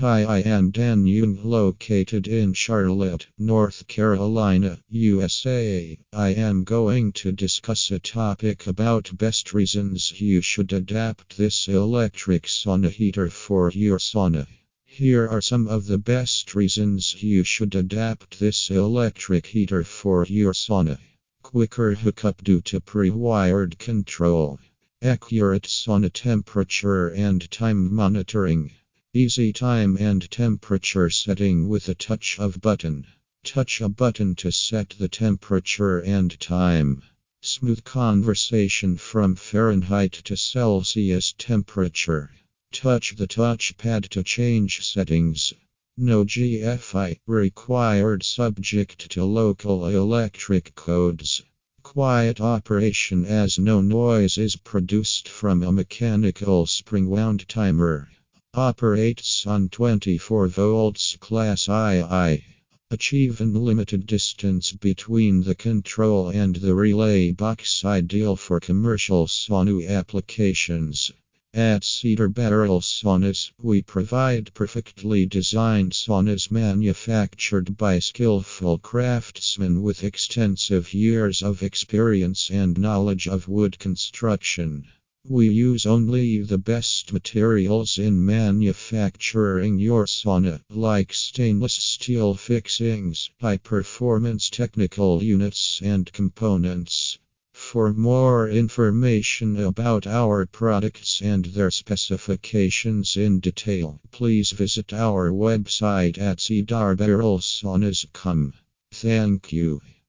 Hi, I am Dan Young, located in Charlotte, North Carolina, USA. I am going to discuss a topic about best reasons you should adapt this electric sauna heater for your sauna. Here are some of the best reasons you should adapt this electric heater for your sauna. Quicker hookup due to pre-wired control. Accurate sauna temperature and time monitoring. Easy time and temperature setting with a touch of button. Touch a button to set the temperature and time. Smooth conversation from Fahrenheit to Celsius temperature. Touch the touchpad to change settings. No GFI required subject to local electric codes. Quiet operation as no noise is produced from a mechanical spring wound timer. Operates on 24 volts class II. Achieve unlimited distance between the control and the relay box ideal for commercial sauna applications. At Cedar Barrel Saunas, we provide perfectly designed saunas manufactured by skillful craftsmen with extensive years of experience and knowledge of wood construction. We use only the best materials in manufacturing your sauna, like stainless steel fixings, high performance technical units, and components. For more information about our products and their specifications in detail, please visit our website at cedarbarrelsaunas.com. Thank you.